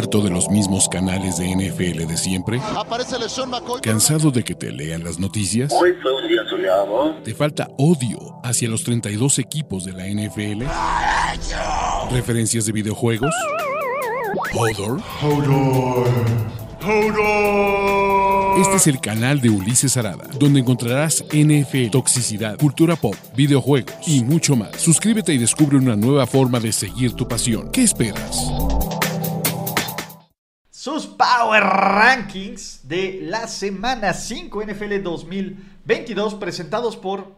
¿Harto de los mismos canales de NFL de siempre? ¿Cansado de que te lean las noticias? Hoy fue un día soleado. ¿Te falta odio hacia los 32 equipos de la NFL? ¿Referencias de videojuegos? ¿Hodor? Este es el canal de Ulises Arada, donde encontrarás NFL, toxicidad, cultura pop, videojuegos y mucho más. Suscríbete y descubre una nueva forma de seguir tu pasión. ¿Qué esperas? Sus Power Rankings de la semana 5 NFL 2022 presentados por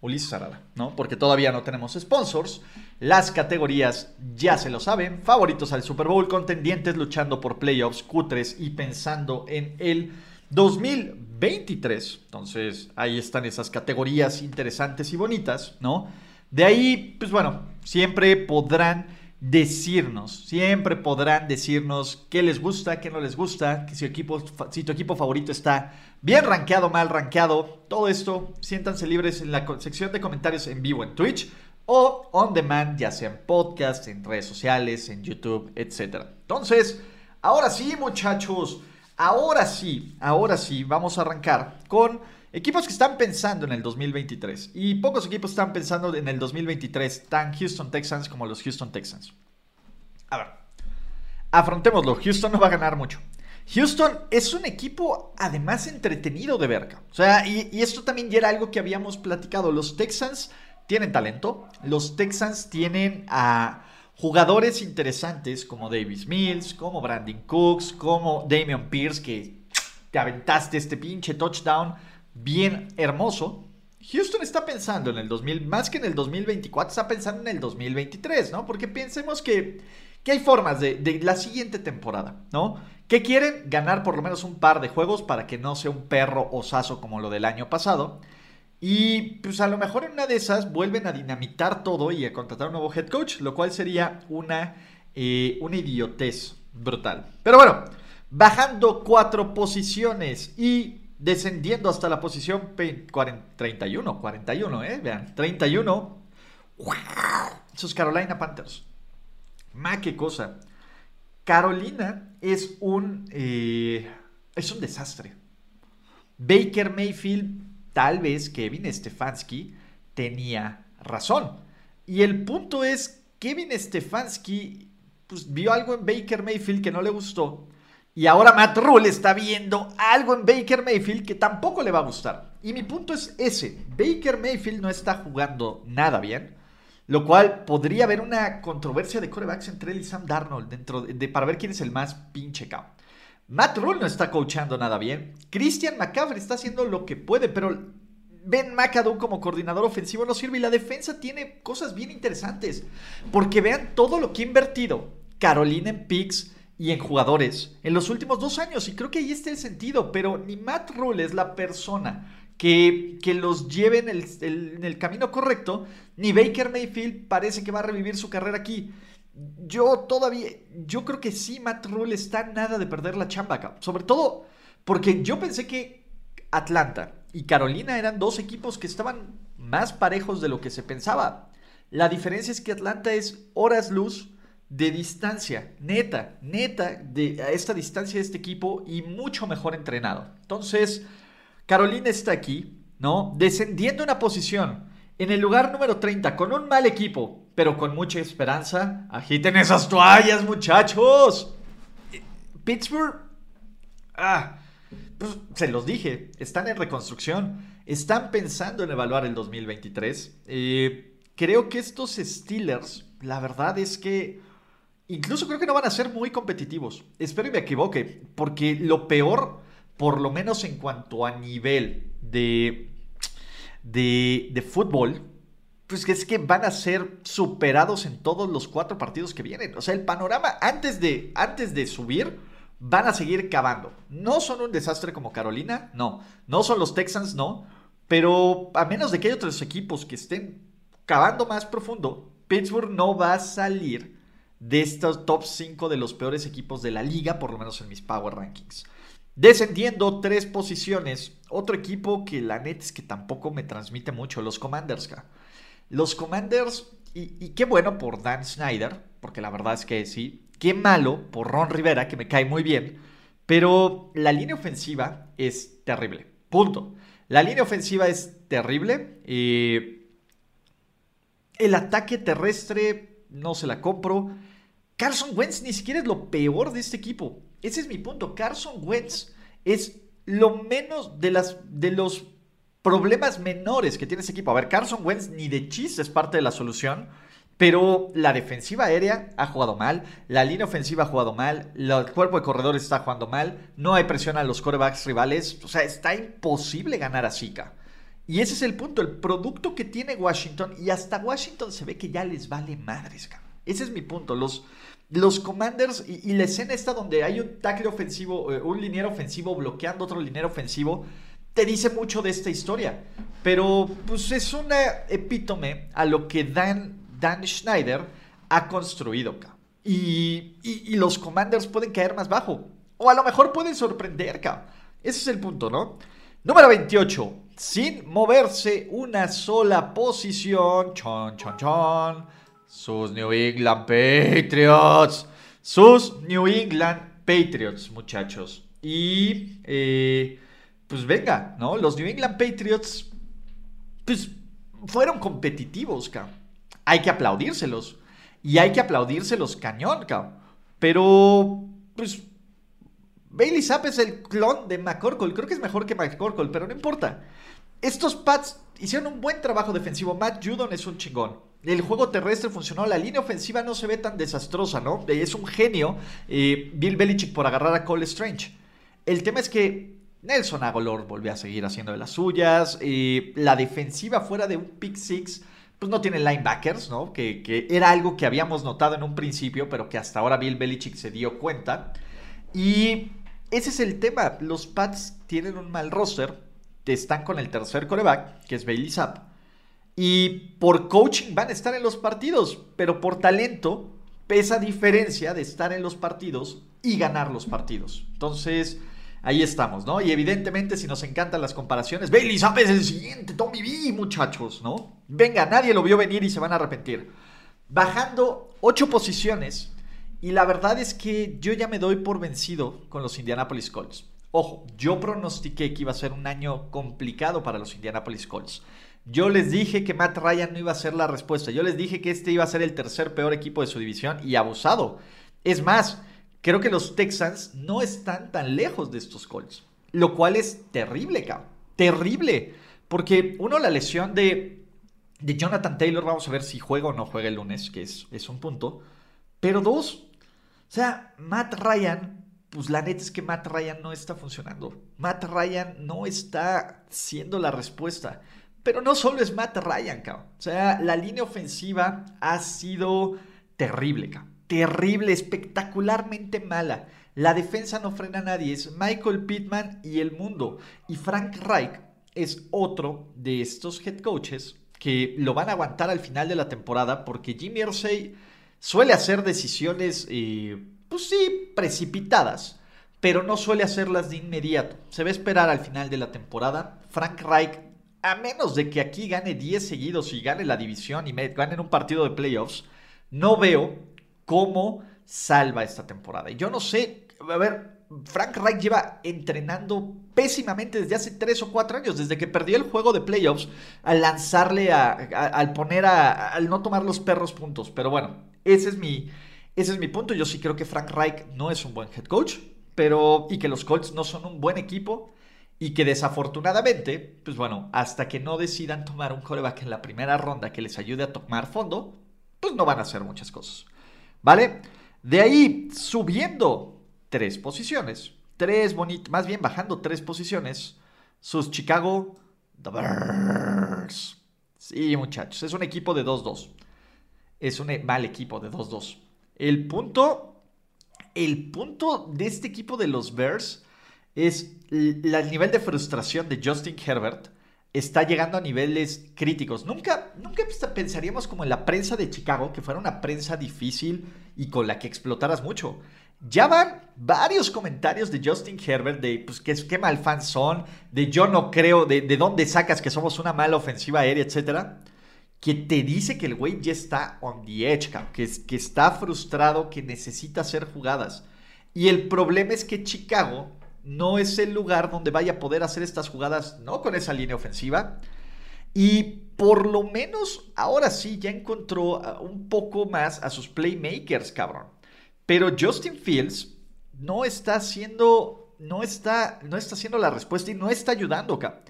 Ulises Arada, ¿no? Porque todavía no tenemos sponsors. Las categorías ya se lo saben. Favoritos al Super Bowl, contendientes luchando por playoffs, cutres y pensando en el 2023. Entonces, ahí están esas categorías interesantes y bonitas, ¿no? De ahí, pues bueno, siempre podrán decirnos, siempre podrán decirnos qué les gusta, qué no les gusta, si, equipo, si tu equipo favorito está bien rankeado, mal rankeado, todo esto, siéntanse libres en la sección de comentarios en vivo en Twitch o on demand, ya sea en podcast, en redes sociales, en YouTube, etc. Entonces, ahora sí, muchachos, ahora sí, ahora sí, vamos a arrancar con equipos que están pensando en el 2023. Y pocos equipos están pensando en el 2023, tan Houston Texans como los Houston Texans. A ver, afrontémoslo, Houston no va a ganar mucho. Houston es un equipo además entretenido de verga. O sea, y, y esto también ya era algo que habíamos platicado. Los Texans tienen talento. Los Texans tienen a jugadores interesantes como Davis Mills, como Brandon Cooks, como Damian Pierce, que te aventaste este pinche touchdown bien hermoso. Houston está pensando en el 2000, más que en el 2024, está pensando en el 2023, ¿no? Porque pensemos que, que hay formas de, la siguiente temporada, ¿no? Que quieren ganar por lo menos un par de juegos para que no sea un perro osazo como lo del año pasado. Y pues a lo mejor en una de esas vuelven a dinamitar todo y a contratar un nuevo head coach, lo cual sería una, eh, una idiotez brutal. Pero bueno, bajando cuatro posiciones y descendiendo hasta la posición 31, 41, ¿eh? Vean, 31. ¡Wow! Esos Carolina Panthers. Ma, qué cosa. Carolina es un, eh, es un desastre. Baker Mayfield tal vez Kevin Stefanski tenía razón. Y el punto es, Kevin Stefanski pues, vio algo en Baker Mayfield que no le gustó. Y ahora Matt Rule está viendo algo en Baker Mayfield que tampoco le va a gustar. Y mi punto es ese. Baker Mayfield no está jugando nada bien. Lo cual podría haber una controversia de corebacks entre él y Sam Darnold dentro de, para ver quién es el más pinche cao. Matt Rule no está coachando nada bien. Christian McCaffrey está haciendo lo que puede, pero Ben McAdoo como coordinador ofensivo no sirve y la defensa tiene cosas bien interesantes. Porque vean todo lo que ha invertido Carolina en picks y en jugadores en los últimos dos años. Y creo que ahí está el sentido. Pero ni Matt Rule es la persona que, que los lleve en el, el, en el camino correcto, ni Baker Mayfield parece que va a revivir su carrera aquí. Yo todavía, yo creo que sí, Matt Rule está nada de perder la chamba acá. Sobre todo porque yo pensé que Atlanta y Carolina eran dos equipos que estaban más parejos de lo que se pensaba. La diferencia es que Atlanta es horas luz de distancia, neta, neta, de a esta distancia de este equipo y mucho mejor entrenado. Entonces, Carolina está aquí, ¿no? Descendiendo una posición en el lugar número 30 con un mal equipo, pero con mucha esperanza. Agiten esas toallas, muchachos. Pittsburgh. Ah, pues se los dije, están en reconstrucción. Están pensando en evaluar el 2023. Eh, creo que estos Steelers, la verdad es que incluso creo que no van a ser muy competitivos. Espero y me equivoque, porque lo peor, por lo menos en cuanto a nivel de, de, de fútbol, pues es que van a ser superados en todos los cuatro partidos que vienen. O sea, el panorama antes de, antes de subir van a seguir cavando. No son un desastre como Carolina, no. No son los Texans, no. Pero a menos de que haya otros equipos que estén cavando más profundo, Pittsburgh no va a salir de estos top 5 de los peores equipos de la liga, por lo menos en mis Power Rankings. Descendiendo tres posiciones, otro equipo que la neta es que tampoco me transmite mucho, los Commanders. Los Commanders, y, qué bueno por Dan Snyder, porque la verdad es que sí, Qué malo por Ron Rivera, que me cae muy bien, pero la línea ofensiva es terrible. Punto. La línea ofensiva es terrible. y el ataque terrestre no se la compro. Carson Wentz ni siquiera es lo peor de este equipo. Ese es mi punto. Carson Wentz es lo menos de, las, de los problemas menores que tiene ese equipo. A ver, Carson Wentz ni de chiste es parte de la solución. Pero la defensiva aérea ha jugado mal, la línea ofensiva ha jugado mal, el cuerpo de corredores está jugando mal, no hay presión a los corebacks rivales, o sea, está imposible ganar a Zika. Y ese es el punto, el producto que tiene Washington, y hasta Washington se ve que ya les vale madres, cabrón. Ese es mi punto. Los, los Commanders y, la escena está donde hay un tackle ofensivo, eh, un liniero ofensivo bloqueando otro liniero ofensivo, te dice mucho de esta historia. Pero pues es una epítome a lo que Dan, Dan Schneider ha construido. Y, y, los Commanders pueden caer más bajo. O a lo mejor pueden sorprender. Cabrón. Ese es el punto, ¿no? Número 28. Sin moverse una sola posición. Chon, chon, chon sus New England Patriots. Sus New England Patriots, muchachos. Y eh, pues venga, ¿no? Los New England Patriots, pues fueron competitivos, cabrón. Hay que aplaudírselos. Y hay que aplaudírselos cañón, cabrón. Pero, pues, Bailey Zapp es el clon de McCorkle. Creo que es mejor que McCorkle, pero no importa. Estos Pats hicieron un buen trabajo defensivo. Matt Judon es un chingón. El juego terrestre funcionó, la línea ofensiva no se ve tan desastrosa, ¿no? Es un genio eh, Bill Belichick por agarrar a Cole Strange. El tema es que Nelson Agolor volvió a seguir haciendo de las suyas. Eh, la defensiva fuera de un pick six, pues no tiene linebackers, ¿no? Que, era algo que habíamos notado en un principio, pero que hasta ahora Bill Belichick se dio cuenta. Y ese es el tema. Los Pats tienen un mal roster. Están con el tercer coreback, que es Bailey Zapp. Y por coaching van a estar en los partidos, pero por talento pesa diferencia de estar en los partidos y ganar los partidos. Entonces, ahí estamos, ¿no? Y evidentemente, si nos encantan las comparaciones, Bailey Zapp es el siguiente Tommy B, muchachos, ¿no? Venga, nadie lo vio venir y se van a arrepentir. Bajando ocho posiciones, y la verdad es que yo ya me doy por vencido con los Indianapolis Colts. Ojo, yo pronostiqué que iba a ser un año complicado para los Indianapolis Colts. Yo les dije que Matt Ryan no iba a ser la respuesta. Yo les dije que este iba a ser el tercer peor equipo de su división y abusado. Es más, creo que los Texans no están tan lejos de estos Colts. Lo cual es terrible, cabrón. Terrible. Porque uno, la lesión de, de Jonathan Taylor, vamos a ver si juega o no juega el lunes, que es, es un punto. Pero dos, o sea, Matt Ryan, pues la neta es que Matt Ryan no está funcionando. Matt Ryan no está siendo la respuesta. Pero no solo es Matt Ryan, cabrón. O sea, la línea ofensiva ha sido terrible, cabrón. Terrible, espectacularmente mala. La defensa no frena a nadie. Es Michael Pittman y el mundo. Y Frank Reich es otro de estos head coaches que lo van a aguantar al final de la temporada porque Jimmy Irsay suele hacer decisiones, eh, pues sí, precipitadas, pero no suele hacerlas de inmediato. Se va a esperar al final de la temporada. Frank Reich a menos de que aquí gane 10 seguidos y gane la división y gane un partido de playoffs, no veo cómo salva esta temporada. Y yo no sé, a ver, Frank Reich lleva entrenando pésimamente desde hace 3 o 4 años, desde que perdió el juego de playoffs al lanzarle a, al poner a, al no tomar los perros puntos. Pero bueno, ese es mi, ese es mi punto. Yo sí creo que Frank Reich no es un buen head coach, pero y que los Colts no son un buen equipo y que desafortunadamente, pues bueno, hasta que no decidan tomar un coreback en la primera ronda que les ayude a tomar fondo, pues no van a hacer muchas cosas. ¿Vale? De ahí, subiendo tres posiciones, tres bonitas, más bien bajando tres posiciones, sus Chicago The Bears. Sí, muchachos, es un equipo de 2-2. Es un mal equipo de 2-2. El punto, el punto de este equipo de los Bears es el nivel de frustración de Justin Herbert está llegando a niveles críticos. Nunca, nunca pensaríamos como en la prensa de Chicago, que fuera una prensa difícil y con la que explotaras mucho. Ya van varios comentarios de Justin Herbert de pues qué mal fans son, de yo no creo, de, de dónde sacas que somos una mala ofensiva aérea, etc. que te dice que el güey ya está on the edge, que, que está frustrado, que necesita hacer jugadas. Y el problema es que Chicago no es el lugar donde vaya a poder hacer estas jugadas, no con esa línea ofensiva. Y por lo menos ahora sí ya encontró un poco más a sus playmakers, cabrón. Pero Justin Fields no está haciendo, no está, no está haciendo la respuesta y no está ayudando, cabrón.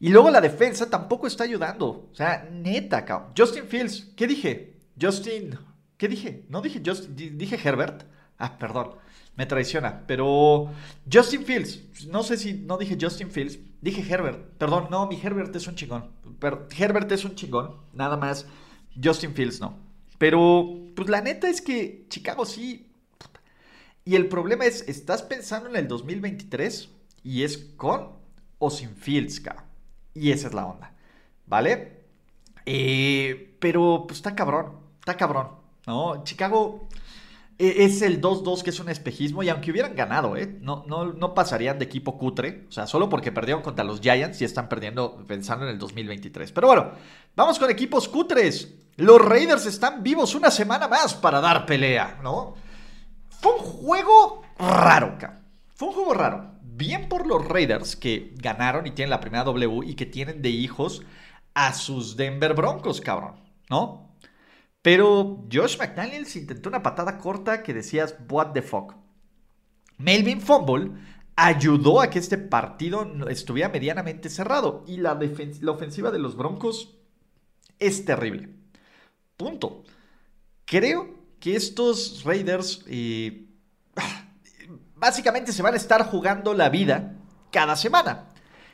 Y luego la defensa tampoco está ayudando. O sea, neta, cabrón. Justin Fields, ¿qué dije? Justin, ¿qué dije? No dije Justin, dije Herbert. Ah, perdón, me traiciona. Pero Justin Fields, no sé si no dije Justin Fields, dije Herbert. Perdón, no, mi Herbert es un chingón. Pero Herbert es un chingón, nada más. Justin Fields no. Pero, pues la neta es que Chicago sí. Y el problema es, ¿estás pensando en el 2023? Y es con o sin Fields, cabrón. Y esa es la onda, ¿vale? Eh, pero pues está cabrón, está cabrón, ¿no? Chicago es el 2-2 que es un espejismo y aunque hubieran ganado, ¿eh? No, no, no pasarían de equipo cutre, o sea, solo porque perdieron contra los Giants y están perdiendo pensando en el 2023. Pero bueno, vamos con equipos cutres. Los Raiders están vivos una semana más para dar pelea, ¿no? Fue un juego raro, Fue un juego raro bien por los Raiders que ganaron y tienen la primera W y que tienen de hijos a sus Denver Broncos, cabrón, ¿no? Pero Josh McDaniels intentó una patada corta que decías, what the fuck. Melvin Fumble ayudó a que este partido estuviera medianamente cerrado y la, la ofensiva de los Broncos es terrible. Punto. Creo que estos Raiders... Eh, básicamente se van a estar jugando la vida cada semana.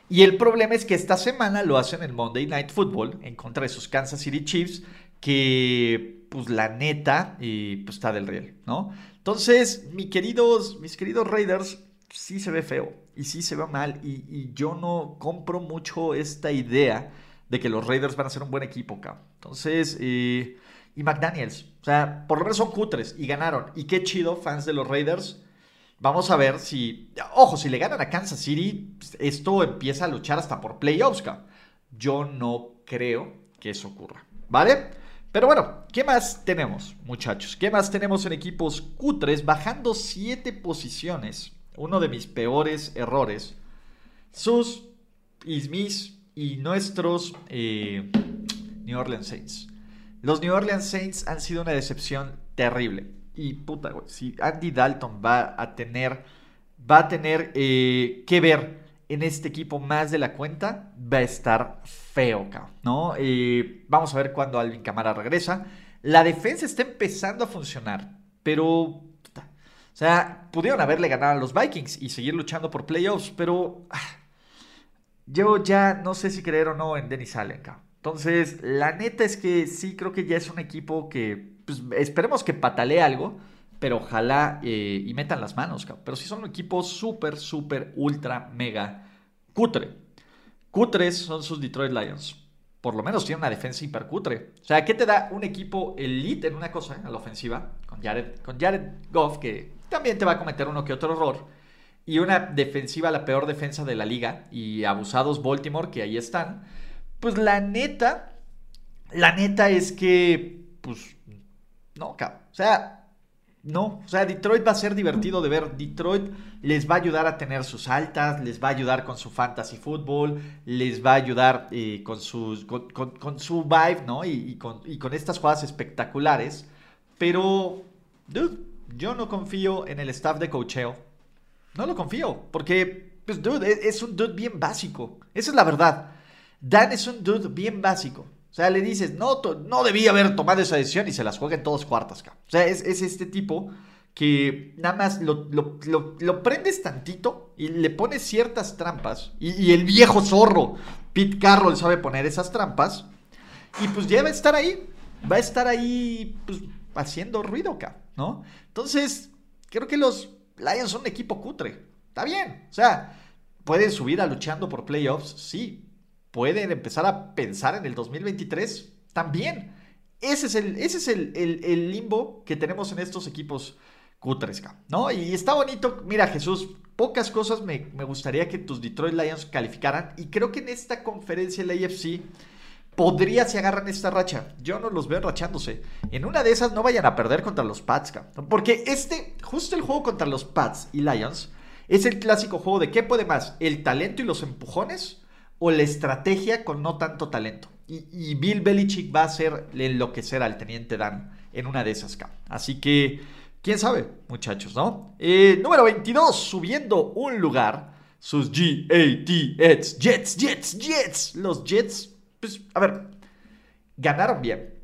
Y el problema es que esta semana lo hacen el Monday Night Football en contra de sus Kansas City Chiefs, que pues la neta y pues está del riel, ¿no? Entonces, mis queridos, mis queridos Raiders, sí se ve feo y sí se ve mal y, yo no compro mucho esta idea de que los Raiders van a ser un buen equipo acá. Entonces, eh, y McDaniels, o sea, por lo menos son cutres y ganaron. Y qué chido, fans de los Raiders Vamos a ver si. Ojo, si le ganan a Kansas City, esto empieza a luchar hasta por playoffs. Yo no creo que eso ocurra. ¿Vale? Pero bueno, ¿qué más tenemos, muchachos? ¿Qué más tenemos en equipos cutres? Bajando 7 posiciones. Uno de mis peores errores. Sus y mis y nuestros eh, New Orleans Saints. Los New Orleans Saints han sido una decepción terrible. Y puta, güey, si Andy Dalton va a tener, va a tener eh, que ver en este equipo más de la cuenta, va a estar feo, ¿no? Vamos a ver cuándo Alvin Camara regresa. La defensa está empezando a funcionar, pero... O sea, pudieron haberle ganado a los Vikings y seguir luchando por playoffs, pero... Ah, yo ya no sé si creer o no en Dennis Allen, Entonces, la neta es que sí creo que ya es un equipo que pues, esperemos que patalee algo, pero ojalá eh, y metan las manos, Pero si son un equipo súper, súper, ultra, mega cutre. Cutres son sus Detroit Lions. Por lo menos tiene una defensa hipercutre. O sea, ¿qué te da un equipo elite en una cosa, en la ofensiva? Con Jared, con Jared Goff, que también te va a cometer uno que otro error. Y una defensiva, la peor defensa de la liga. Y abusados Baltimore, que ahí están. Pues la neta, la neta es que, pues, no, O sea, no. O sea, Detroit va a ser divertido de ver. Detroit les va a ayudar a tener sus altas, les va a ayudar con su fantasy fútbol, les va a ayudar eh, con, sus, con, su vibe, ¿no? Y, con, estas jugadas espectaculares. Pero, dude, yo no confío en el staff de cocheo. No lo confío, porque, pues, dude, es un dude bien básico. Esa es la verdad. Dan es un dude bien básico. O sea, le dices, no, no debía haber tomado esa decisión y se las juega en todos cuartas. O sea, es, este tipo que nada más lo, lo, prendes tantito y le pones ciertas trampas. Y, el viejo zorro, Pete Carroll, sabe poner esas trampas. Y pues ya va a estar ahí. Va a estar ahí pues, haciendo ruido acá, ¿no? Entonces, creo que los Lions son un equipo cutre. Está bien. O sea, pueden subir a luchando por playoffs, sí pueden empezar a pensar en el 2023 también. Ese es el, ese es el, limbo que tenemos en estos equipos cutres, ¿no? Y está bonito. Mira, Jesús, pocas cosas me, gustaría que tus Detroit Lions calificaran. Y creo que en esta conferencia la AFC podría si agarran esta racha. Yo no los veo rachándose. En una de esas no vayan a perder contra los Pats, porque este, justo el juego contra los Pats y Lions, es el clásico juego de qué puede más, el talento y los empujones o la estrategia con no tanto talento. Y, Bill Belichick va a hacer enloquecer al teniente Dan en una de esas, Así que, quién sabe, muchachos, ¿no? Eh, número 22, subiendo un lugar, sus G-A-T-S, Jets, Jets, Jets. Los Jets pues, a ver, ganaron bien.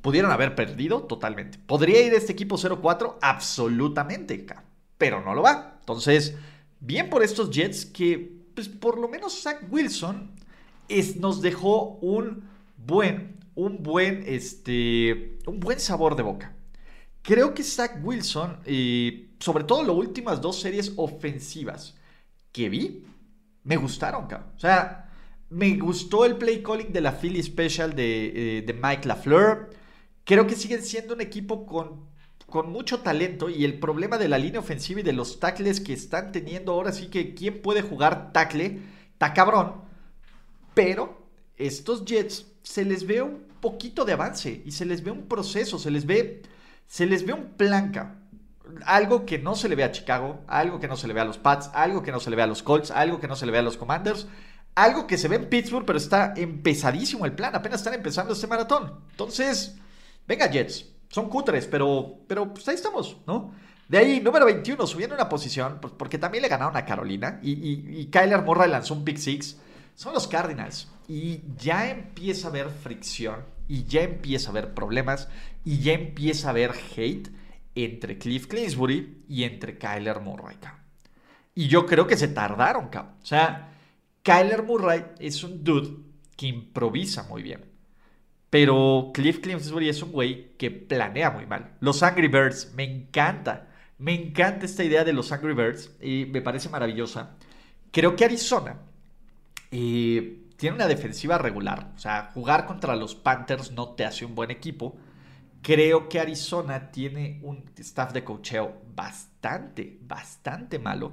¿Pudieron haber perdido? Totalmente. ¿Podría ir este equipo 0-4? Absolutamente, pero no lo va. Entonces, bien por estos Jets que, pues por lo menos Zach Wilson es, nos dejó un buen, un buen, este, un buen sabor de boca. Creo que Zach Wilson, sobre todo las últimas dos series ofensivas que vi, me gustaron, O sea, me gustó el play calling de la Philly Special de, eh, Mike LaFleur. Creo que siguen siendo un equipo con, con mucho talento y el problema de la línea ofensiva y de los tackles que están teniendo ahora sí que quién puede jugar tackle, está cabrón. Pero estos Jets se les ve un poquito de avance y se les ve un proceso, se les ve, se les ve un planca. Algo que no se le ve a Chicago, algo que no se le ve a los Pats, algo que no se le ve a los Colts, algo que no se le ve a los Commanders algo que se ve en Pittsburgh, pero está empezadísimo el plan. Apenas están empezando este maratón. Entonces, venga, Jets. Son cutres, pero, pero pues ahí estamos, ¿no? De ahí, número 21, subiendo una posición, pues, porque también le ganaron a Carolina. Y, y, Kyler Murray lanzó un Big Six. Son los Cardinals. Y ya empieza a haber fricción. Y ya empieza a haber problemas. Y ya empieza a haber hate entre Cliff Clinsbury y entre Kyler Murray. Y yo creo que se tardaron, cabrón. O sea, Kyler Murray es un dude que improvisa muy bien. Pero Cliff Clinsbury es un güey que planea muy mal. Los Angry Birds, me encanta. Me encanta esta idea de los Angry Birds y me parece maravillosa. Creo que Arizona eh, tiene una defensiva regular. O sea, jugar contra los Panthers no te hace un buen equipo. Creo que Arizona tiene un staff de cocheo bastante, bastante malo.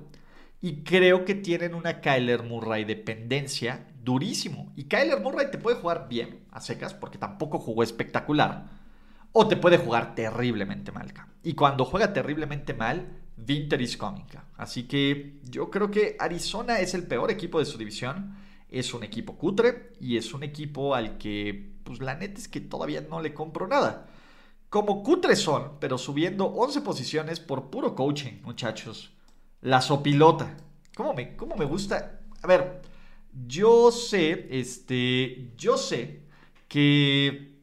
Y creo que tienen una Kyler Murray dependencia durísimo. Y Kyler Murray te puede jugar bien a secas, porque tampoco jugó espectacular. O te puede jugar terriblemente mal. Y cuando juega terriblemente mal, Winter is coming. Así que yo creo que Arizona es el peor equipo de su división. Es un equipo cutre y es un equipo al que, pues la neta es que todavía no le compro nada. Como cutres son, pero subiendo 11 posiciones por puro coaching, muchachos. La sopilota. ¿Cómo me, cómo me gusta? A ver, yo sé, este, yo sé que,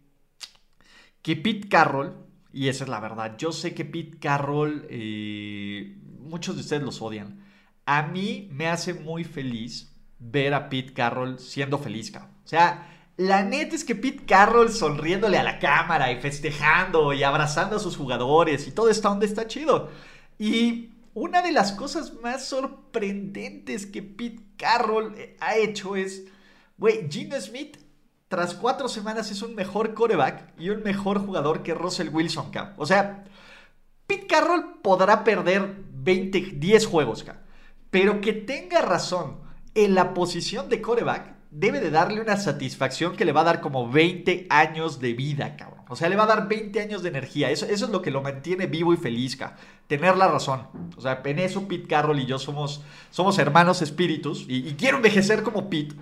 que Pete Carroll, y esa es la verdad, yo sé que Pete Carroll, eh, muchos de ustedes los odian. A mí me hace muy feliz ver a Pete Carroll siendo feliz, O sea, la neta es que Pete Carroll sonriéndole a la cámara y festejando y abrazando a sus jugadores y todo está donde está chido. Y una de las cosas más sorprendentes que Pete Carroll eh, ha hecho es, güey, Gino Smith tras cuatro semanas es un mejor coreback y un mejor jugador que Russell Wilson, cap. O sea, Pete Carroll podrá perder 20, 10 juegos, cap. Pero que tenga razón en la posición de coreback debe de darle una satisfacción que le va a dar como 20 años de vida, cabrón. O sea, le va a dar 20 años de energía. Eso, es lo que lo mantiene vivo y feliz, cabrón. Tener la razón. O sea, en eso Pete Carroll y yo somos, somos hermanos espíritus y, quiero envejecer como Pete.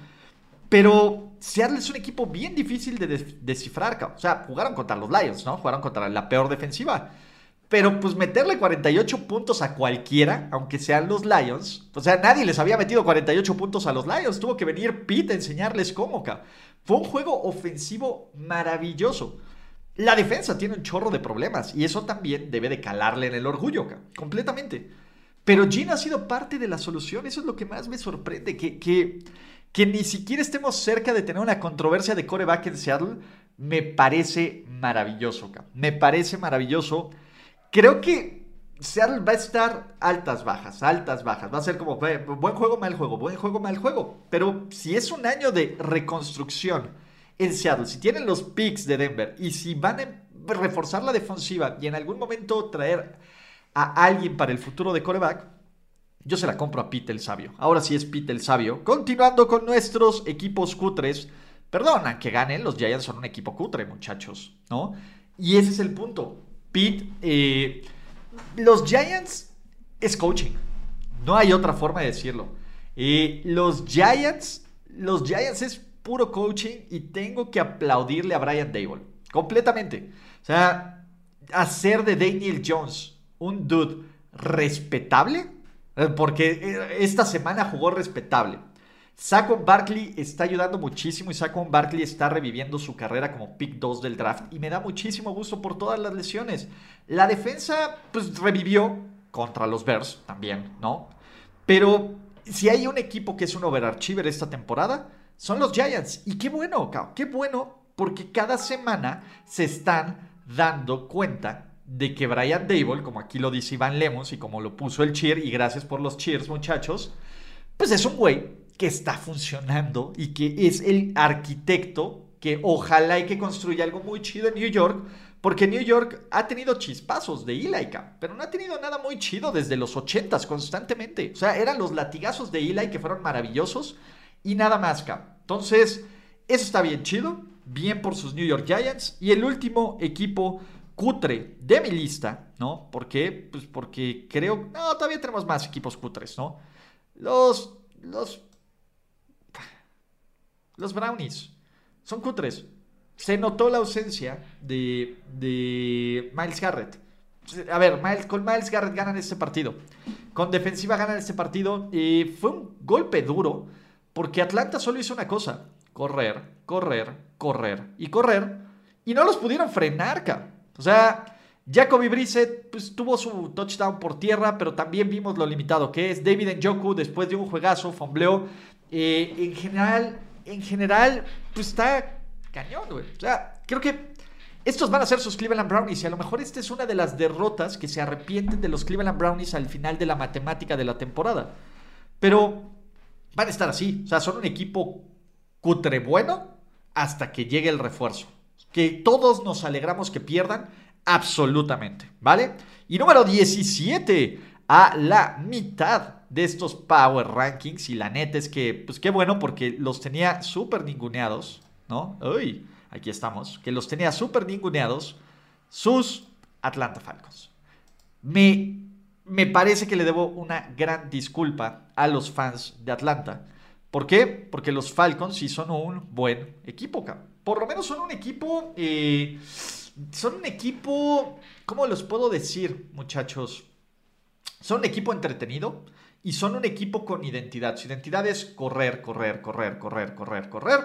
Pero Seattle es un equipo bien difícil de descifrar, cabrón. O sea, jugaron contra los Lions, ¿no? Jugaron contra la peor defensiva. Pero pues meterle 48 puntos a cualquiera, aunque sean los Lions, o sea, nadie les había metido 48 puntos a los Lions, tuvo que venir Pete a enseñarles cómo, Fue un juego ofensivo maravilloso. La defensa tiene un chorro de problemas y eso también debe de calarle en el orgullo, completamente. Pero Gene ha sido parte de la solución, eso es lo que más me sorprende, que, que, que ni siquiera estemos cerca de tener una controversia de coreback en Seattle, me parece maravilloso, me parece maravilloso creo que Seattle va a estar altas, bajas, altas, bajas. Va a ser como buen juego, mal juego, buen juego, mal juego. Pero si es un año de reconstrucción en Seattle, si tienen los picks de Denver y si van a reforzar la defensiva y en algún momento traer a alguien para el futuro de coreback, yo se la compro a Pete el Sabio. Ahora sí es Pete el Sabio. Continuando con nuestros equipos cutres, Perdona que ganen, los Giants son un equipo cutre, muchachos, ¿no? Y ese es el punto. Pete, eh, los Giants es coaching. No hay otra forma de decirlo. Eh, los Giants, los Giants es puro coaching y tengo que aplaudirle a Brian Dable. Completamente. O sea, hacer de Daniel Jones un dude respetable, eh, porque esta semana jugó respetable. Saquon Barkley está ayudando muchísimo y Saquon Barkley está reviviendo su carrera como pick 2 del draft y me da muchísimo gusto por todas las lesiones. La defensa pues revivió contra los Bears también, ¿no? Pero si hay un equipo que es un overachiever esta temporada, son los Giants. Y qué bueno, qué bueno, porque cada semana se están dando cuenta de que Brian Dable, como aquí lo dice Iván Lemos y como lo puso el cheer, y gracias por los cheers muchachos, pues es un güey que está funcionando y que es el arquitecto que ojalá y que construya algo muy chido en New York, porque New York ha tenido chispazos de Eli, pero no ha tenido nada muy chido desde los 80 constantemente. O sea, eran los latigazos de Eli que fueron maravillosos y nada más, cap. Entonces, eso está bien chido, bien por sus New York Giants. Y el último equipo cutre de mi lista, ¿no? ¿Por qué? Pues porque creo, no, todavía tenemos más equipos cutres, ¿no? Los, los los Brownies son cutres. Se notó la ausencia de, de Miles Garrett. A ver, Miles, con Miles Garrett ganan este partido. Con defensiva ganan este partido. Y fue un golpe duro porque Atlanta solo hizo una cosa. Correr, correr, correr y correr. Y no los pudieron frenar, ca. O sea, Jacoby Brissett pues, tuvo su touchdown por tierra, pero también vimos lo limitado que es. David Njoku, después de un juegazo, fombleó. Eh, en general, en general, pues está cañón, güey. O sea, creo que estos van a ser sus Cleveland Brownies y a lo mejor esta es una de las derrotas que se arrepienten de los Cleveland Brownies al final de la matemática de la temporada. Pero van a estar así. O sea, son un equipo cutre bueno hasta que llegue el refuerzo. Que todos nos alegramos que pierdan, absolutamente, ¿vale? Y número 17, a la mitad de estos Power Rankings. Y la neta es que, pues qué bueno, porque los tenía súper ninguneados, ¿no? Uy, aquí estamos. Que los tenía súper ninguneados sus Atlanta Falcons. Me, me parece que le debo una gran disculpa a los fans de Atlanta. ¿Por qué? Porque los Falcons sí son un buen equipo, Por lo menos son un equipo. Eh, son un equipo. ¿Cómo los puedo decir, muchachos? Son un equipo entretenido y son un equipo con identidad. Su identidad es correr, correr, correr, correr, correr, correr.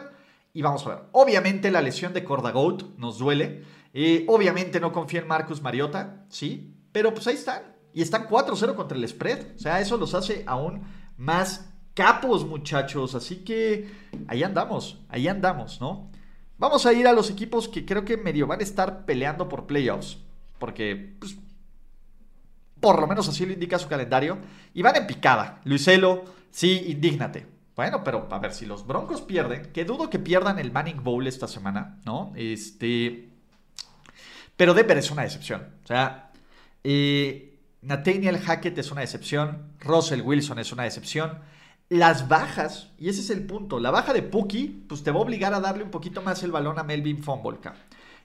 Y vamos a ver. Obviamente la lesión de Cordagout nos duele. Eh, obviamente no confía en Marcus Mariota, ¿sí? Pero pues ahí están. Y están 4-0 contra el spread. O sea, eso los hace aún más capos, muchachos. Así que ahí andamos, ahí andamos, ¿no? Vamos a ir a los equipos que creo que medio van a estar peleando por playoffs. Porque pues, por lo menos así lo indica su calendario, y van en picada. Luiselo, sí, indígnate. Bueno, pero a ver, si los Broncos pierden, que dudo que pierdan el Manning Bowl esta semana, ¿no? Este. Pero Denver es una decepción. O sea, eh, Nathaniel Hackett es una decepción. Russell Wilson es una decepción. Las bajas, y ese es el punto, la baja de Pookie, pues te va a obligar a darle un poquito más el balón a Melvin Fombolka.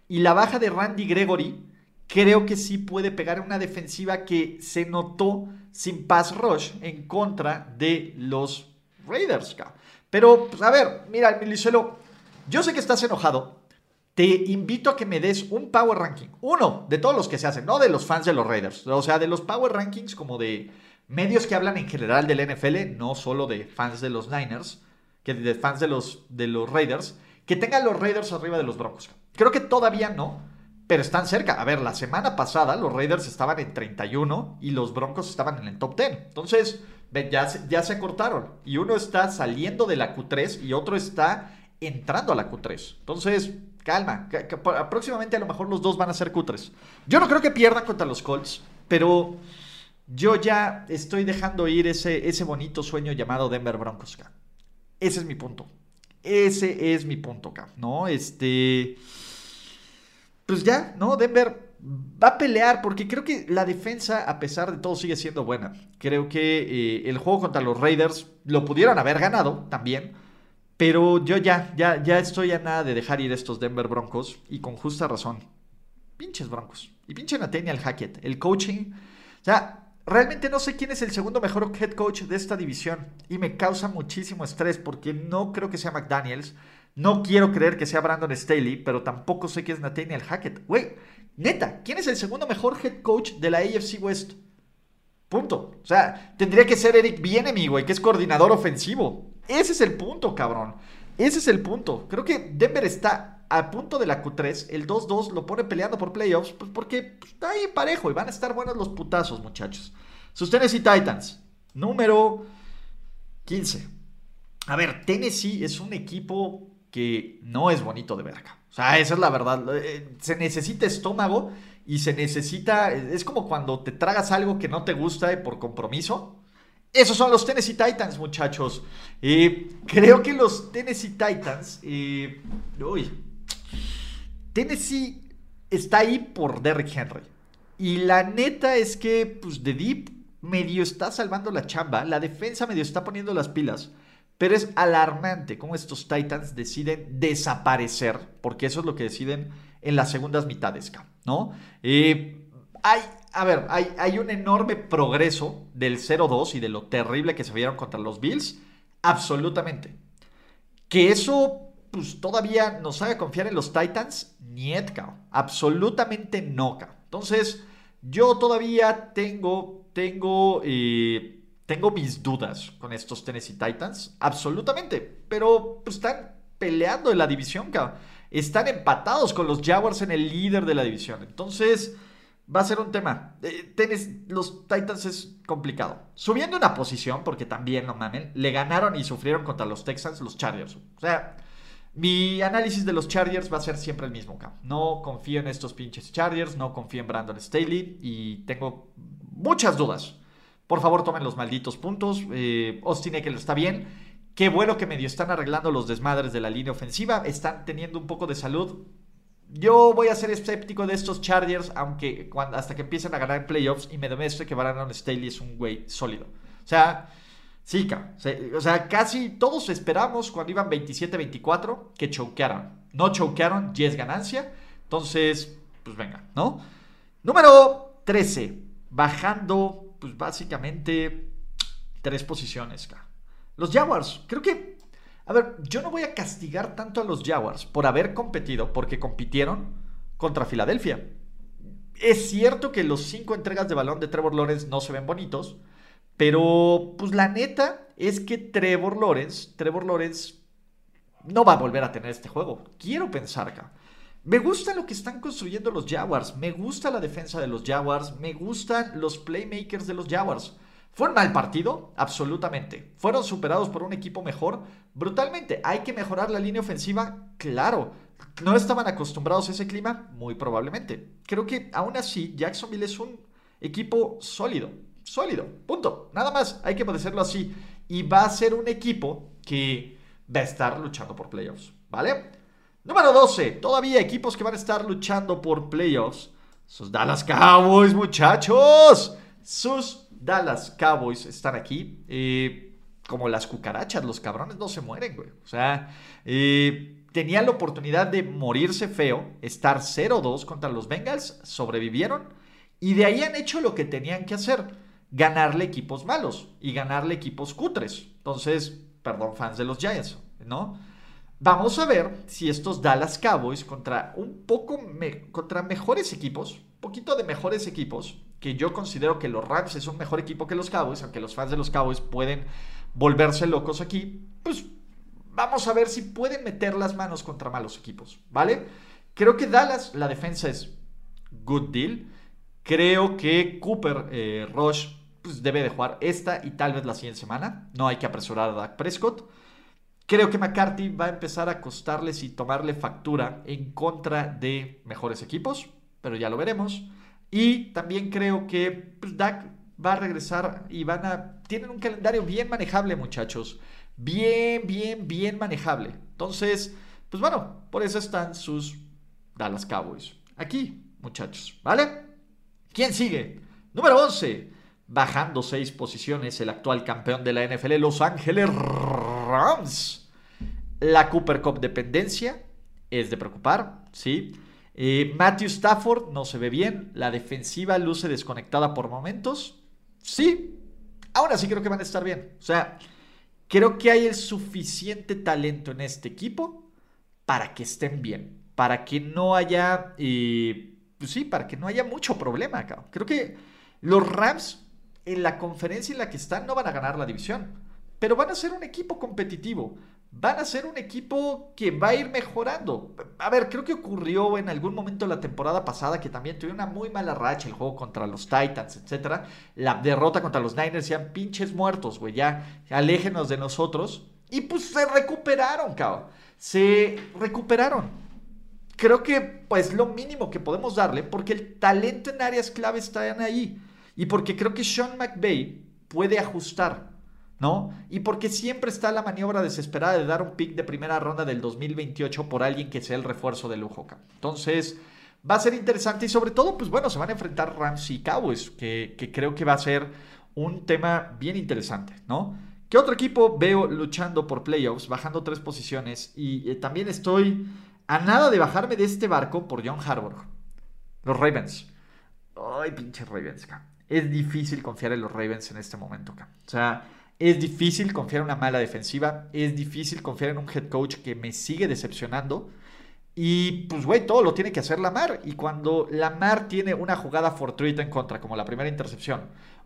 Y la baja de Randy Gregory, creo que sí puede pegar una defensiva que se notó sin pass rush en contra de los Raiders. Pero, pues, a ver, mira, Milicelo, yo sé que estás enojado. Te invito a que me des un power ranking. Uno de todos los que se hacen, no de los fans de los Raiders. O sea, de los power rankings como de medios que hablan en general del NFL, no solo de fans de los Niners, que de fans de los, de los Raiders, que tengan los Raiders arriba de los Broncos. Creo que todavía no pero están cerca. A ver, la semana pasada los Raiders estaban en 31 y los Broncos estaban en el top 10. Entonces, ya, ya se cortaron. Y uno está saliendo de la Q3 y otro está entrando a la Q3. Entonces, calma. Próximamente a lo mejor los dos van a ser Q3. Yo no creo que pierdan contra los Colts, pero yo ya estoy dejando ir ese, ese bonito sueño llamado Denver Broncos. Ese es mi punto. Ese es mi punto, ¿no? Este pues ya, ¿no? Denver va a pelear porque creo que la defensa, a pesar de todo, sigue siendo buena. Creo que eh, el juego contra los Raiders lo pudieron haber ganado también, Pero yo ya, ya, ya estoy a nada de dejar ir estos Denver Broncos y con justa razón. Pinches Broncos. Y pinche Nathaniel Hackett. El coaching. O sea, realmente no sé quién es el segundo mejor head coach de esta división. Y me causa muchísimo estrés porque no creo que sea McDaniels. No quiero creer que sea Brandon Staley, pero tampoco sé quién es Nathaniel Hackett. Güey, neta, ¿quién es el segundo mejor head coach de la AFC West? Punto. O sea, tendría que ser Eric Bienemy, güey, que es coordinador ofensivo. Ese es el punto, cabrón. Ese es el punto. Creo que Denver está a punto de la Q3. El 2-2 lo pone peleando por playoffs. Pues porque pues, está ahí parejo y van a estar buenos los putazos, muchachos. Sus Tennessee Titans. Número 15. A ver, Tennessee es un equipo que no es bonito de ver acá. O sea, esa es la verdad. Eh, se necesita estómago y se necesita. Es como cuando te tragas algo que no te gusta por compromiso. Esos son los Tennessee Titans, muchachos. creo que los Tennessee Titans. uy, Tennessee está ahí por Derrick Henry. Y la neta es que, pues, The Deep medio está salvando la chamba. La defensa medio está poniendo las pilas. Pero es alarmante cómo estos Titans deciden desaparecer. Porque eso es lo que deciden en las segundas mitades, ¿no? hay a ver, hay, un enorme progreso del 0-2 y de lo terrible que se vieron contra los Bills. Absolutamente. Que eso, pues todavía nos haga confiar en los Titans, niet, Absolutamente no, Entonces, yo todavía tengo, tengo, eh, tengo mis dudas con estos Tennessee Titans. Absolutamente. Pero pues, están peleando en la división, cabrón. Están empatados con los Jaguars en el líder de la división. Entonces va a ser un tema. Eh, los Titans es complicado. Subiendo una posición, porque también, no mamen, le ganaron y sufrieron contra los Texans los Chargers. O sea, mi análisis de los Chargers va a ser siempre el mismo. No confío en estos pinches Chargers, no confío en Brandon Staley y tengo muchas dudas. Por favor, tomen los malditos puntos. Eh, Austin Eckler está bien. Qué bueno que medio están arreglando los desmadres de la línea ofensiva. Están teniendo un poco de salud. Yo voy a ser escéptico de estos Chargers, aunque hasta que empiecen a ganar playoffs y me demuestre que Brandon Staley es un güey sólido. O sea, sí, o sea, casi todos esperamos cuando iban 27-24 que choquearan. No choquearon, y es ganancia. Entonces, pues venga, ¿no? Número 13, bajando, pues básicamente tres posiciones. Los Jaguars, creo que a ver, yo no voy a castigar tanto a los Jaguars por haber competido, porque compitieron contra Filadelfia. Es cierto que los cinco entregas de balón de Trevor Lawrence no se ven bonitos, pero pues la neta es que Trevor Lawrence, Trevor Lawrence no va a volver a tener este juego. Quiero pensar acá. Me gusta lo que están construyendo los Jaguars, me gusta la defensa de los Jaguars, me gustan los playmakers de los Jaguars. ¿Fue un mal partido? Absolutamente. ¿Fueron superados por un equipo mejor? Brutalmente. ¿Hay que mejorar la línea ofensiva? Claro. ¿No estaban acostumbrados a ese clima? Muy probablemente. Creo que aún así Jacksonville es un equipo sólido. Sólido. Punto. Nada más. Hay que decirlo así. Y va a ser un equipo que va a estar luchando por playoffs. ¿Vale? Número 12. Todavía equipos que van a estar luchando por playoffs. Sus Dallas Cowboys, muchachos. Sus Dallas Cowboys están aquí. Eh, como las cucarachas, los cabrones no se mueren, güey. O sea, eh, tenían la oportunidad de morirse feo, estar 0-2 contra los Bengals, sobrevivieron y de ahí han hecho lo que tenían que hacer, ganarle equipos malos y ganarle equipos cutres. Entonces, perdón, fans de los Giants, ¿no? Vamos a ver si estos Dallas Cowboys contra un poco contra mejores equipos, poquito de mejores equipos, que yo considero que los Rams es un mejor equipo que los Cowboys, aunque los fans de los Cowboys pueden volverse locos aquí, pues vamos a ver si pueden meter las manos contra malos equipos, ¿vale? Creo que Dallas, la defensa es good deal. Creo que Cooper eh, Rush pues, debe de jugar esta y tal vez la siguiente semana. No hay que apresurar a Dak Prescott. Creo que McCarthy va a empezar a costarles y tomarle factura en contra de mejores equipos, pero ya lo veremos. Y también creo que pues, Dak va a regresar y van a... Tienen un calendario bien manejable, muchachos. Bien, bien, bien manejable. Entonces, pues bueno, por eso están sus Dallas Cowboys. Aquí, muchachos, ¿vale? ¿Quién sigue? Número 11. Bajando seis posiciones, el actual campeón de la NFL, Los Ángeles Rams. La Cooper Cup dependencia es de preocupar, ¿sí? Eh, Matthew Stafford no se ve bien. La defensiva luce desconectada por momentos. Sí. Ahora sí creo que van a estar bien. O sea, creo que hay el suficiente talento en este equipo para que estén bien. Para que no haya. Eh, pues sí, para que no haya mucho problema. Creo que los Rams en la conferencia en la que están no van a ganar la división. Pero van a ser un equipo competitivo van a ser un equipo que va a ir mejorando. A ver, creo que ocurrió en algún momento la temporada pasada que también tuvieron una muy mala racha el juego contra los Titans, etc. La derrota contra los Niners, sean pinches muertos, güey, ya aléjenos de nosotros. Y pues se recuperaron, cabrón. Se recuperaron. Creo que pues lo mínimo que podemos darle, porque el talento en áreas clave está ahí. Y porque creo que Sean McVay puede ajustar. ¿No? Y porque siempre está la maniobra desesperada de dar un pick de primera ronda del 2028 por alguien que sea el refuerzo de lujo. Entonces, va a ser interesante y sobre todo, pues bueno, se van a enfrentar Rams y Cowboys, que, creo que va a ser un tema bien interesante, ¿no? ¿Qué otro equipo veo luchando por playoffs, bajando tres posiciones? Y eh, también estoy a nada de bajarme de este barco por John Harbaugh. Los Ravens. Ay, pinche Ravens, Es difícil confiar en los Ravens en este momento, O sea, es difícil confiar en una mala defensiva. Es difícil confiar en un head coach que me sigue decepcionando. Y pues, güey, todo lo tiene que hacer Lamar. Y cuando Lamar tiene una jugada fortuita en contra, como la primera intercepción,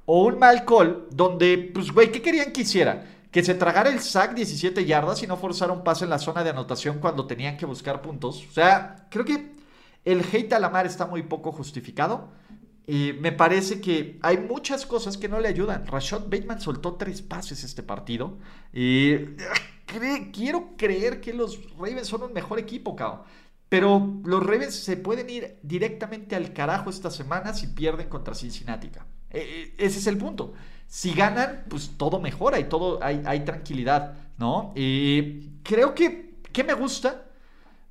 o un mal call, donde, pues, güey, ¿qué querían que hiciera? Que se tragara el sack 17 yardas y no forzara un pase en la zona de anotación cuando tenían que buscar puntos. O sea, creo que el hate a Lamar está muy poco justificado. Y me parece que hay muchas cosas que no le ayudan. Rashad Bateman soltó tres pases este partido. Y quiero creer que los Ravens son un mejor equipo, cao. Pero los Ravens se pueden ir directamente al carajo esta semana si pierden contra Cincinnati. E, e, ese es el punto. Si ganan, pues todo mejora y todo hay, hay tranquilidad, ¿no? Creo que, ¿qué me gusta?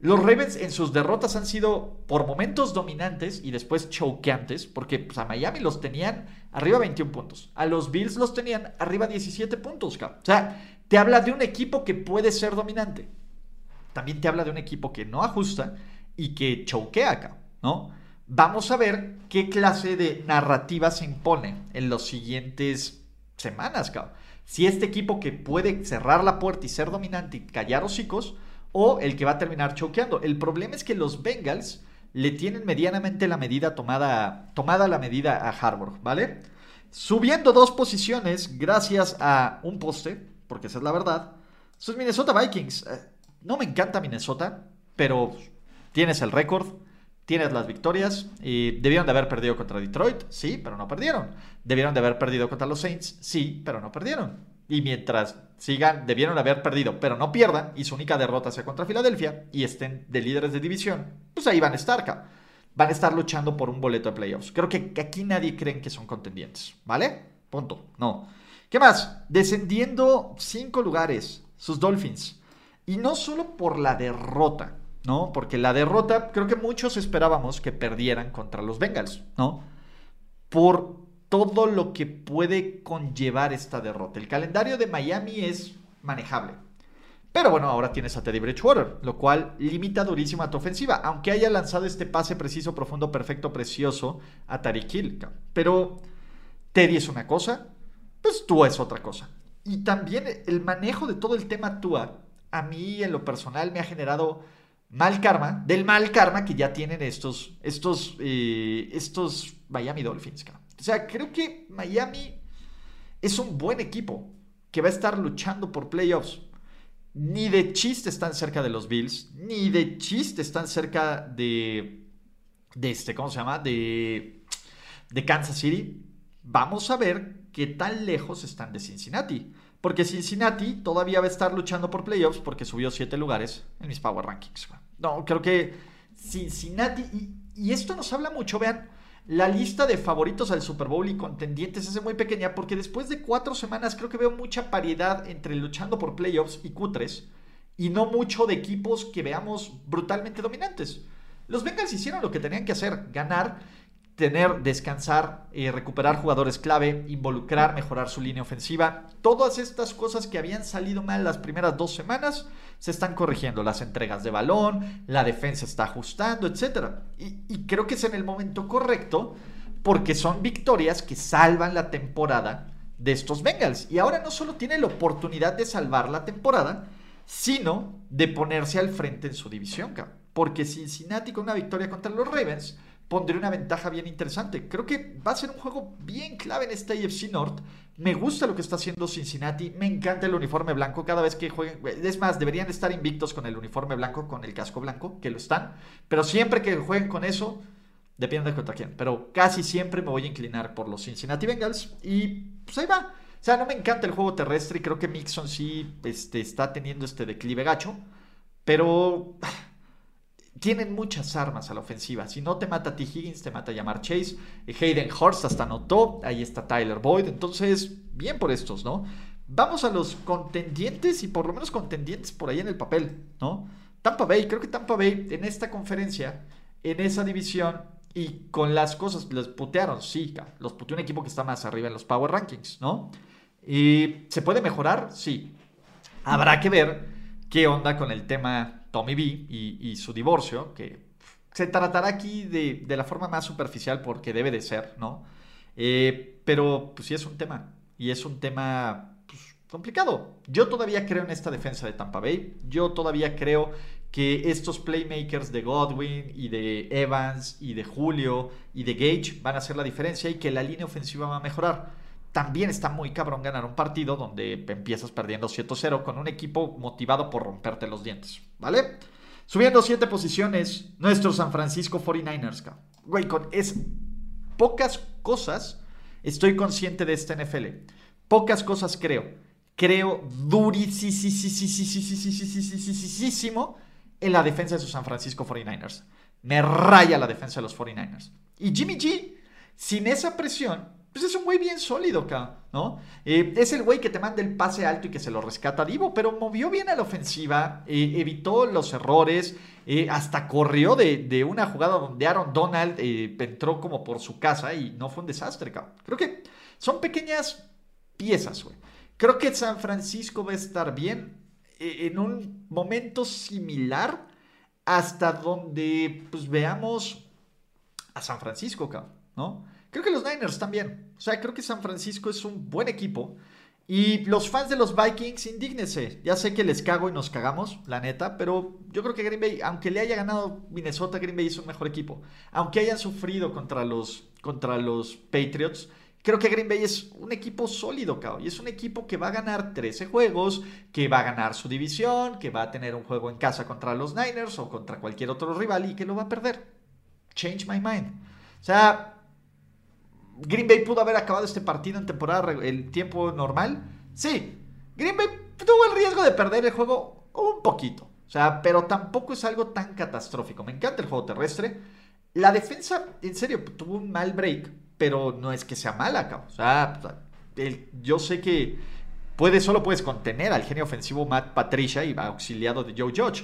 Los Ravens en sus derrotas han sido por momentos dominantes y después choqueantes, porque pues, a Miami los tenían arriba 21 puntos, a los Bills los tenían arriba 17 puntos. O sea, te habla de un equipo que puede ser dominante. También te habla de un equipo que no ajusta y que choquea acá, ¿no? Vamos a ver qué clase de narrativa se impone en los siguientes semanas, cabrón. Si este equipo que puede cerrar la puerta y ser dominante y callar hocicos, o el que va a terminar choqueando. El problema es que los Bengals le tienen medianamente la medida tomada, tomada la medida a Harbour, ¿vale? Subiendo dos posiciones gracias a un poste, porque esa es la verdad, sus Minnesota Vikings. Eh, no me encanta Minnesota, pero tienes el récord, tienes las victorias y debieron de haber perdido contra Detroit, sí, pero no perdieron. Debieron de haber perdido contra los Saints, sí, pero no perdieron. Y mientras sigan, debieron haber perdido, pero no pierdan, y su única derrota sea contra Filadelfia, y estén de líderes de división, pues ahí van a estar, Van a estar luchando por un boleto de playoffs. Creo que aquí nadie cree que son contendientes, ¿vale? Punto. No. ¿Qué más? Descendiendo cinco lugares, sus Dolphins. Y no solo por la derrota, ¿no? Porque la derrota, creo que muchos esperábamos que perdieran contra los Bengals, ¿no? Por todo lo que puede conllevar esta derrota. El calendario de Miami es manejable. Pero bueno, ahora tienes a Teddy Bridgewater, lo cual limita durísimo a tu ofensiva, aunque haya lanzado este pase preciso, profundo, perfecto, precioso a Tariq Hill. Pero Teddy es una cosa, pues tú es otra cosa. Y también el manejo de todo el tema Tua, a mí en lo personal me ha generado mal karma, del mal karma que ya tienen estos, estos, eh, estos Miami Dolphins. O sea, creo que Miami es un buen equipo que va a estar luchando por playoffs. Ni de chiste están cerca de los Bills, ni de chiste están cerca de, de este, ¿cómo se llama? De, de Kansas City. Vamos a ver qué tan lejos están de Cincinnati. Porque Cincinnati todavía va a estar luchando por playoffs porque subió siete lugares en mis Power Rankings. No, creo que Cincinnati, y, y esto nos habla mucho, vean, la lista de favoritos al Super Bowl y contendientes es muy pequeña porque después de cuatro semanas creo que veo mucha paridad entre luchando por playoffs y cutres y no mucho de equipos que veamos brutalmente dominantes. Los Bengals hicieron lo que tenían que hacer, ganar. Tener, descansar, eh, recuperar jugadores clave, involucrar, mejorar su línea ofensiva. Todas estas cosas que habían salido mal las primeras dos semanas se están corrigiendo. Las entregas de balón, la defensa está ajustando, etc. Y, creo que es en el momento correcto porque son victorias que salvan la temporada de estos Bengals. Y ahora no solo tiene la oportunidad de salvar la temporada, sino de ponerse al frente en su división. Porque Cincinnati con una victoria contra los Ravens pondría una ventaja bien interesante. Creo que va a ser un juego bien clave en este AFC North. Me gusta lo que está haciendo Cincinnati. Me encanta el uniforme blanco. Cada vez que jueguen. Es más, deberían estar invictos con el uniforme blanco, con el casco blanco, que lo están. Pero siempre que jueguen con eso, depende de contra quién. Pero casi siempre me voy a inclinar por los Cincinnati Bengals. Y pues ahí va. O sea, no me encanta el juego terrestre y creo que Mixon sí este, está teniendo este declive gacho. Pero tienen muchas armas a la ofensiva. Si no te mata T. Higgins, te mata Yamar Chase. Hayden Horst hasta anotó. Ahí está Tyler Boyd. Entonces, bien por estos, ¿no? Vamos a los contendientes y por lo menos contendientes por ahí en el papel, ¿no? Tampa Bay, creo que Tampa Bay en esta conferencia, en esa división y con las cosas, los putearon, sí, los puteó un equipo que está más arriba en los Power Rankings, ¿no? ¿Y se puede mejorar? Sí. Habrá que ver qué onda con el tema Tommy B y, su divorcio, que se tratará aquí de, la forma más superficial porque debe de ser, ¿no? Eh, pero pues sí es un tema, y es un tema pues, complicado. Yo todavía creo en esta defensa de Tampa Bay, yo todavía creo que estos playmakers de Godwin y de Evans y de Julio y de Gage van a hacer la diferencia y que la línea ofensiva va a mejorar también está muy cabrón ganar un partido donde empiezas perdiendo 7-0 con un equipo motivado por romperte los dientes, ¿vale? Subiendo 7 posiciones, nuestro San Francisco 49ers, güey, con es pocas cosas estoy consciente de este NFL. Pocas cosas creo. Creo durísimo en la defensa de su San Francisco 49ers. Me raya la defensa de los 49ers. Y Jimmy G, sin esa presión, pues es un güey bien sólido acá, ¿no? Eh, es el güey que te manda el pase alto y que se lo rescata Divo, pero movió bien a la ofensiva, eh, evitó los errores, eh, hasta corrió de, una jugada donde Aaron Donald entró como por su casa y no fue un desastre, cabrón. Creo que son pequeñas piezas, güey. Creo que San Francisco va a estar bien en un momento similar hasta donde pues veamos a San Francisco, cabrón, Creo que los Niners también. O sea, creo que San Francisco es un buen equipo. Y los fans de los Vikings, indígnense. Ya sé que les cago y nos cagamos, la neta, pero yo creo que Green Bay, aunque le haya ganado Minnesota, Green Bay es un mejor equipo. Aunque hayan sufrido contra los, contra los Patriots, creo que Green Bay es un equipo sólido, cabrón. Y es un equipo que va a ganar 13 juegos, que va a ganar su división, que va a tener un juego en casa contra los Niners o contra cualquier otro rival y que lo va a perder. Change my mind. O sea, Green Bay pudo haber acabado este partido en temporada el tiempo normal. Sí, Green Bay tuvo el riesgo de perder el juego un poquito. O sea, pero tampoco es algo tan catastrófico. Me encanta el juego terrestre. La defensa, en serio, tuvo un mal break, pero no es que sea mala, O sea, yo sé que puede, solo puedes contener al genio ofensivo Matt Patricia y auxiliado de Joe Judge.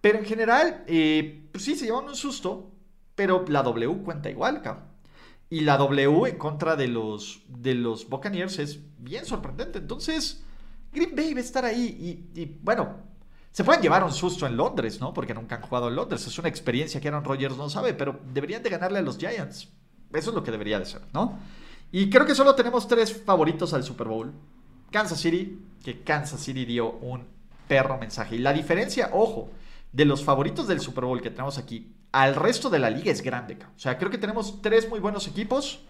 Pero en general, eh, pues sí, se llevan un susto, pero la W cuenta igual, cabrón. Y la W en contra de los, de los Buccaneers es bien sorprendente. Entonces, Green Bay va a estar ahí. Y, bueno, se pueden llevar un susto en Londres, ¿no? Porque nunca han jugado en Londres. Es una experiencia que Aaron Rodgers no sabe, pero deberían de ganarle a los Giants. Eso es lo que debería de ser, ¿no? Y creo que solo tenemos tres favoritos al Super Bowl. Kansas City, que Kansas City dio un perro mensaje. Y la diferencia, ojo, de los favoritos del Super Bowl que tenemos aquí al resto de la liga es grande. O sea, creo que tenemos tres muy buenos equipos.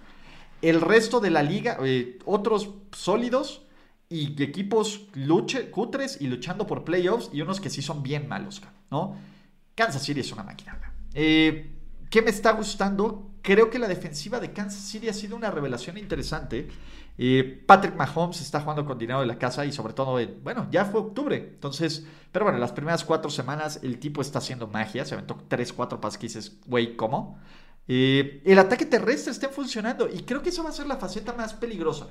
El resto de la liga, eh, otros sólidos y equipos luche, cutres y luchando por playoffs y unos que sí son bien malos, ¿no? Kansas City es una máquina. Eh, ¿Qué me está gustando? Creo que la defensiva de Kansas City ha sido una revelación interesante. Patrick Mahomes está jugando con dinero de la casa y sobre todo, bueno, ya fue octubre. Entonces, pero bueno, las primeras cuatro semanas el tipo está haciendo magia. Se aventó tres, cuatro pases que dices, güey, ¿cómo? el ataque terrestre está funcionando y creo que eso va a ser la faceta más peligrosa.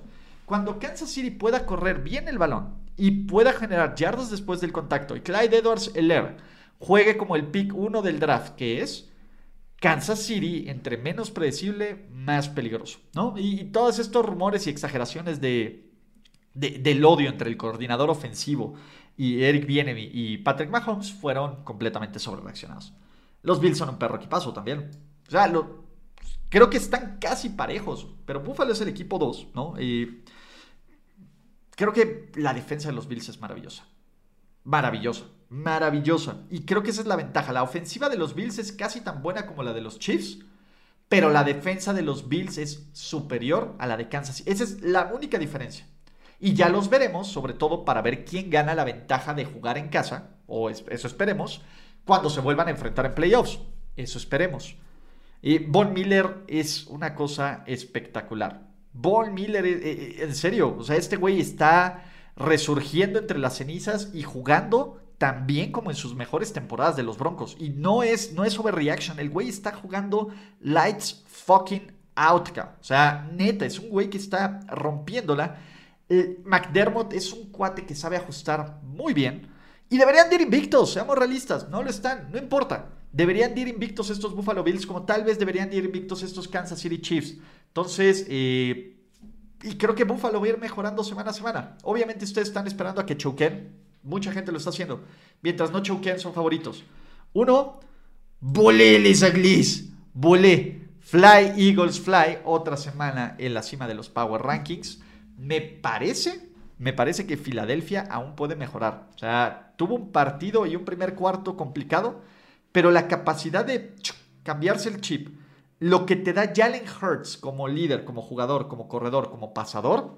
Cuando Kansas City pueda correr bien el balón y pueda generar yardas después del contacto y Clyde Edwards Heller juegue como el pick uno del draft que es, Kansas City, entre menos predecible, más peligroso, ¿no? Y, todos estos rumores y exageraciones de, del odio entre el coordinador ofensivo y Eric Bienemy y Patrick Mahomes fueron completamente sobrereaccionados. Los Bills son un perro equipazo también. O sea, creo que están casi parejos, pero Buffalo es el equipo 2, ¿no? Creo que la defensa de los Bills es maravillosa. Maravillosa maravillosa. Y creo que esa es la ventaja. La ofensiva de los Bills es casi tan buena como la de los Chiefs, pero la defensa de los Bills es superior a la de Kansas. Esa es la única diferencia. Y ya los veremos, sobre todo para ver quién gana la ventaja de jugar en casa, o eso esperemos, cuando se vuelvan a enfrentar en playoffs. Eso esperemos. Y Von Miller es una cosa espectacular. Von Miller, eh, eh, en serio, o sea, este güey está resurgiendo entre las cenizas y jugando también como en sus mejores temporadas de los Broncos. Y no es, no es overreaction. El güey está jugando lights fucking out. O sea, neta, es un güey que está rompiéndola. McDermott es un cuate que sabe ajustar muy bien. Y deberían ir invictos, seamos realistas. No lo están, no importa. Deberían ir invictos estos Buffalo Bills, como tal vez deberían ir invictos estos Kansas City Chiefs. Entonces, eh, y creo que Buffalo va a ir mejorando semana a semana. Obviamente ustedes están esperando a que choquen Mucha gente lo está haciendo. Mientras no choqueen, son favoritos. Uno, volé les aglis. Volé. Fly, Eagles, Fly. Otra semana en la cima de los Power Rankings. Me parece, me parece que Filadelfia aún puede mejorar. O sea, tuvo un partido y un primer cuarto complicado, pero la capacidad de cambiarse el chip, lo que te da Jalen Hurts como líder, como jugador, como corredor, como pasador,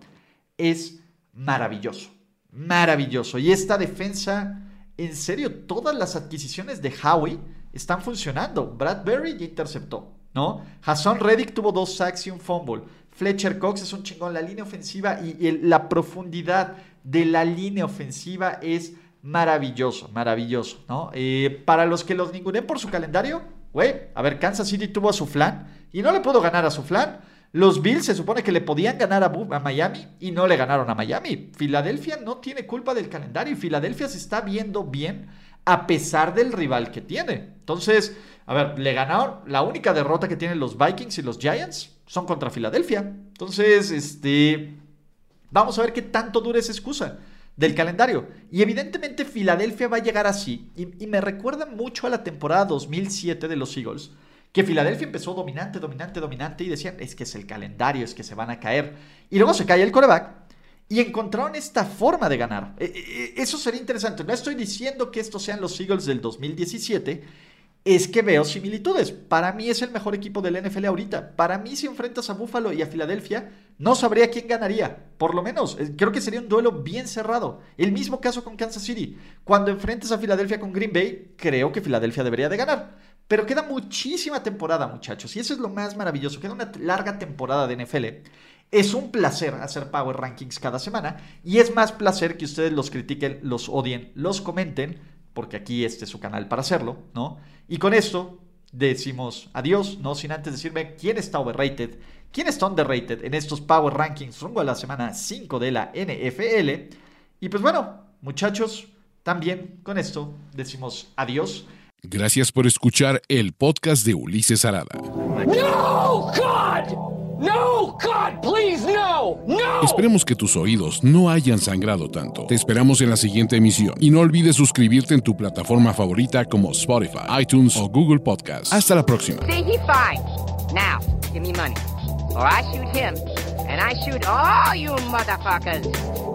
es maravilloso maravilloso. Y esta defensa, en serio, todas las adquisiciones de Howie están funcionando. Bradbury ya interceptó, ¿no? Hassan Reddick tuvo dos sacks y un fumble. Fletcher Cox es un chingón. La línea ofensiva y, la profundidad de la línea ofensiva es maravilloso, maravilloso, ¿no? Eh, para los que los ningunen por su calendario, güey, a ver, Kansas City tuvo a su flan y no le pudo ganar a su flan. Los Bills se supone que le podían ganar a, Miami y no le ganaron a Miami. Filadelfia no tiene culpa del calendario y Filadelfia se está viendo bien a pesar del rival que tiene. Entonces, a ver, le ganaron. La única derrota que tienen los Vikings y los Giants son contra Filadelfia. Entonces, este. Vamos a ver qué tanto dura esa excusa del calendario. Y evidentemente Filadelfia va a llegar así. Y, y me recuerda mucho a la temporada 2007 de los Eagles que Filadelfia empezó dominante, dominante, dominante y decían, es que es el calendario, es que se van a caer. Y luego se cae el coreback y encontraron esta forma de ganar. E, e, e, eso sería interesante. No estoy diciendo que estos sean los Eagles del 2017, es que veo similitudes. Para mí es el mejor equipo del NFL ahorita. Para mí si enfrentas a Buffalo y a Filadelfia, no sabría quién ganaría. Por lo menos, eh, creo que sería un duelo bien cerrado. El mismo caso con Kansas City. Cuando enfrentes a Filadelfia con Green Bay, creo que Filadelfia debería de ganar. Pero queda muchísima temporada, muchachos. Y eso es lo más maravilloso. Queda una larga temporada de NFL. Es un placer hacer Power Rankings cada semana. Y es más placer que ustedes los critiquen, los odien, los comenten. Porque aquí este es su canal para hacerlo, ¿no? Y con esto decimos adiós, no sin antes decirme quién está overrated, quién está underrated en estos Power Rankings rumbo a la semana 5 de la NFL. Y pues bueno, muchachos, también con esto decimos adiós. Gracias por escuchar el podcast de Ulises Arada. No, God! No, God, please, no, no. Esperemos que tus oídos no hayan sangrado tanto. Te esperamos en la siguiente emisión y no olvides suscribirte en tu plataforma favorita como Spotify, iTunes o Google Podcast. Hasta la próxima. Now, give me money, or I shoot him, and I shoot all you motherfuckers.